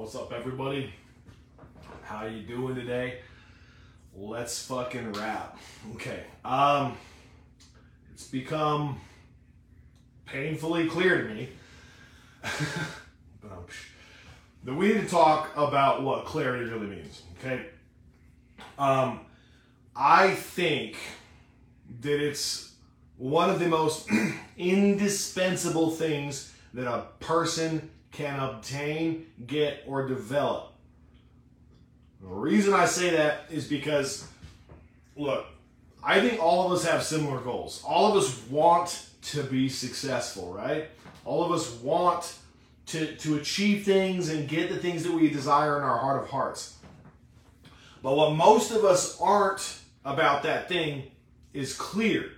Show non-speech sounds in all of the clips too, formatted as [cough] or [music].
What's up, everybody? How you doing today? Let's fucking rap. Okay. Um, it's become painfully clear to me [laughs] that we need to talk about what clarity really means. Okay. Um, I think that it's one of the most [clears throat] indispensable things that a person can obtain, get, or develop. The reason I say that is because, look, I think all of us have similar goals. All of us want to be successful, right? All of us want to, to achieve things and get the things that we desire in our heart of hearts. But what most of us aren't about that thing is clear.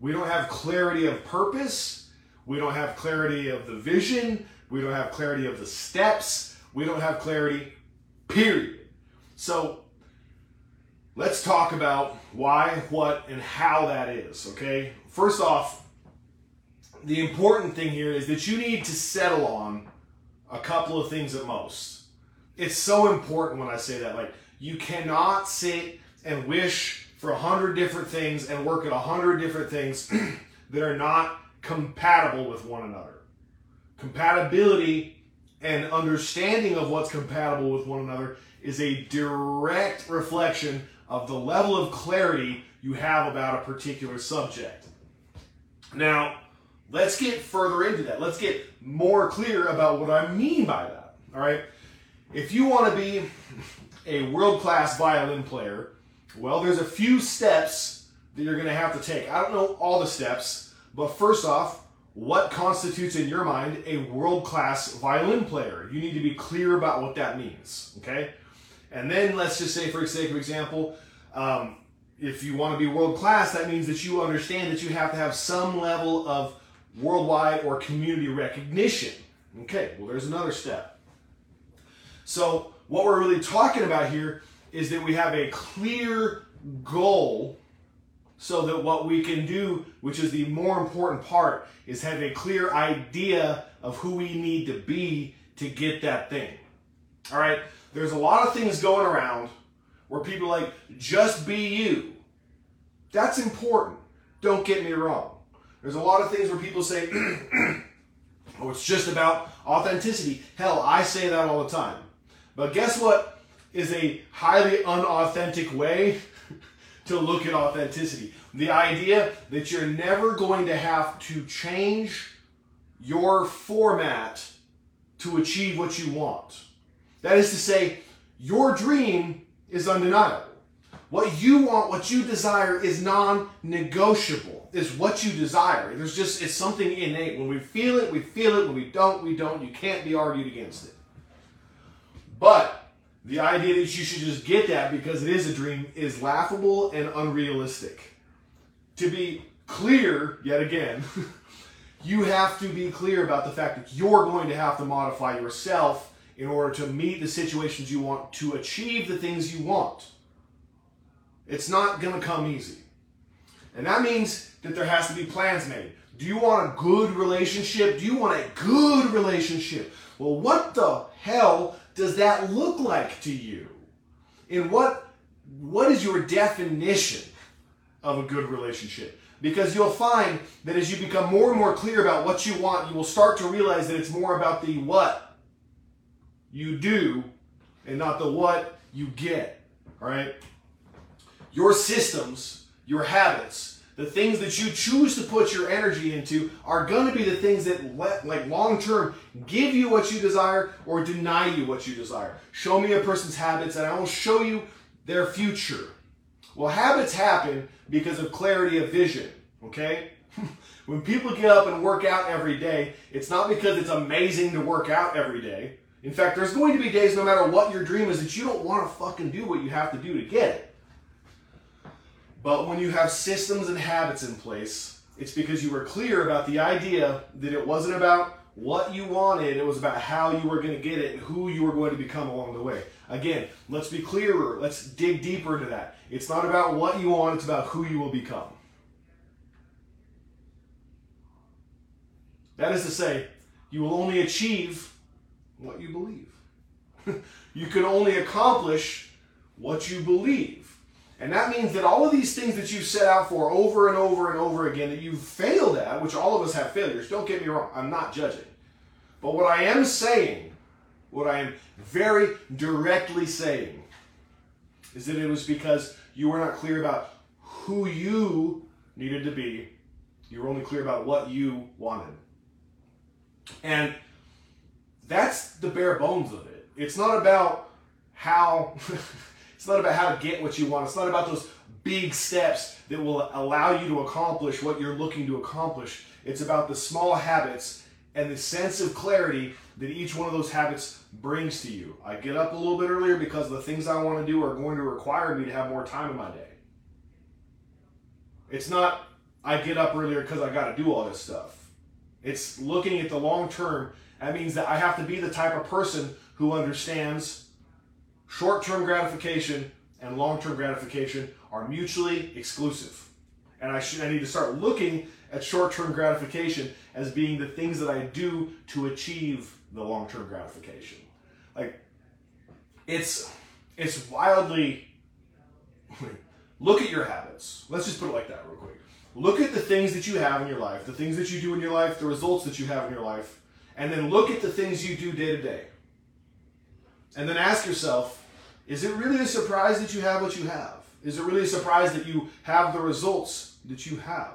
We don't have clarity of purpose. We don't have clarity of the vision. We don't have clarity of the steps. We don't have clarity, period. So let's talk about why, what, and how that is, okay? First off, the important thing here is that you need to settle on a couple of things at most. It's so important when I say that. Like, you cannot sit and wish for a hundred different things and work at a hundred different things [clears throat] that are not compatible with one another. Compatibility and understanding of what's compatible with one another is a direct reflection of the level of clarity you have about a particular subject. Now, let's get further into that. Let's get more clear about what I mean by that. All right? If you want to be a world class violin player, well, there's a few steps that you're going to have to take. I don't know all the steps, but first off, what constitutes in your mind a world class violin player? You need to be clear about what that means. Okay? And then let's just say, for the sake of example, um, if you want to be world class, that means that you understand that you have to have some level of worldwide or community recognition. Okay, well, there's another step. So, what we're really talking about here is that we have a clear goal so that what we can do, which is the more important part, is have a clear idea of who we need to be to get that thing. All right, there's a lot of things going around where people like, just be you. That's important. Don't get me wrong. There's a lot of things where people say, [clears throat] oh, it's just about authenticity. Hell, I say that all the time. But guess what is a highly unauthentic way to look at authenticity? The idea that you're never going to have to change your format to achieve what you want. That is to say, your dream is undeniable. What you want, what you desire is non negotiable, is what you desire. There's just, it's something innate. When we feel it, we feel it. When we don't, we don't. You can't be argued against it. But the idea that you should just get that because it is a dream is laughable and unrealistic. To be clear, yet again, [laughs] you have to be clear about the fact that you're going to have to modify yourself in order to meet the situations you want to achieve the things you want. It's not going to come easy. And that means that there has to be plans made. Do you want a good relationship? Do you want a good relationship? Well, what the hell does that look like to you? In what what is your definition of a good relationship? Because you'll find that as you become more and more clear about what you want, you will start to realize that it's more about the what you do and not the what you get. All right? your systems, your habits, the things that you choose to put your energy into are going to be the things that let, like long term give you what you desire or deny you what you desire. Show me a person's habits and I will show you their future. Well, habits happen because of clarity of vision, okay? [laughs] when people get up and work out every day, it's not because it's amazing to work out every day. In fact, there's going to be days, no matter what your dream is, that you don't want to fucking do what you have to do to get it. But when you have systems and habits in place, it's because you were clear about the idea that it wasn't about what you wanted, it was about how you were going to get it and who you were going to become along the way. Again, let's be clearer. Let's dig deeper into that. It's not about what you want, it's about who you will become. That is to say, you will only achieve what you believe. [laughs] you can only accomplish what you believe. And that means that all of these things that you've set out for over and over and over again that you've failed at, which all of us have failures, don't get me wrong, I'm not judging. But what I am saying, what I am very directly saying, is that it was because you were not clear about who you needed to be. You were only clear about what you wanted. And that's the bare bones of it. It's not about how [laughs] it's not about how to get what you want. It's not about those big steps that will allow you to accomplish what you're looking to accomplish. It's about the small habits and the sense of clarity that each one of those habits brings to you. I get up a little bit earlier because the things I want to do are going to require me to have more time in my day. It's not I get up earlier because I got to do all this stuff. It's looking at the long term. That means that I have to be the type of person who understands short term gratification and long term gratification are mutually exclusive. And I should I need to start looking at short term gratification as being the things that I do to achieve the long term gratification. Like it's it's wildly look at your habits. Let's just put it like that real quick. Look at the things that you have in your life, the things that you do in your life, the results that you have in your life, and then look at the things you do day to day. And then ask yourself, is it really a surprise that you have what you have? Is it really a surprise that you have the results that you have?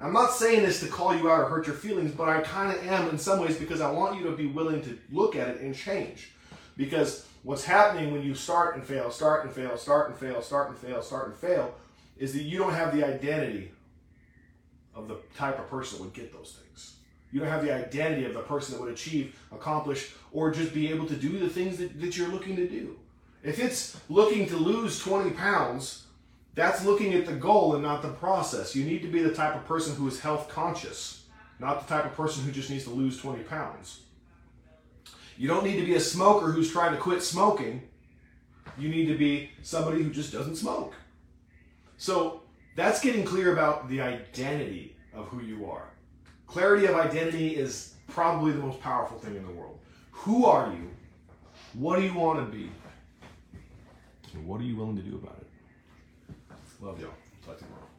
I'm not saying this to call you out or hurt your feelings, but I kind of am in some ways because I want you to be willing to look at it and change. Because what's happening when you start and fail, start and fail, start and fail, start and fail, start and fail, is that you don't have the identity of the type of person that would get those things. You don't have the identity of the person that would achieve, accomplish, or just be able to do the things that, that you're looking to do. If it's looking to lose 20 pounds, that's looking at the goal and not the process. You need to be the type of person who is health conscious, not the type of person who just needs to lose 20 pounds. You don't need to be a smoker who's trying to quit smoking. You need to be somebody who just doesn't smoke. So that's getting clear about the identity of who you are. Clarity of identity is probably the most powerful thing in the world. Who are you? What do you want to be? What are you willing to do about it? Love y'all. Talk tomorrow.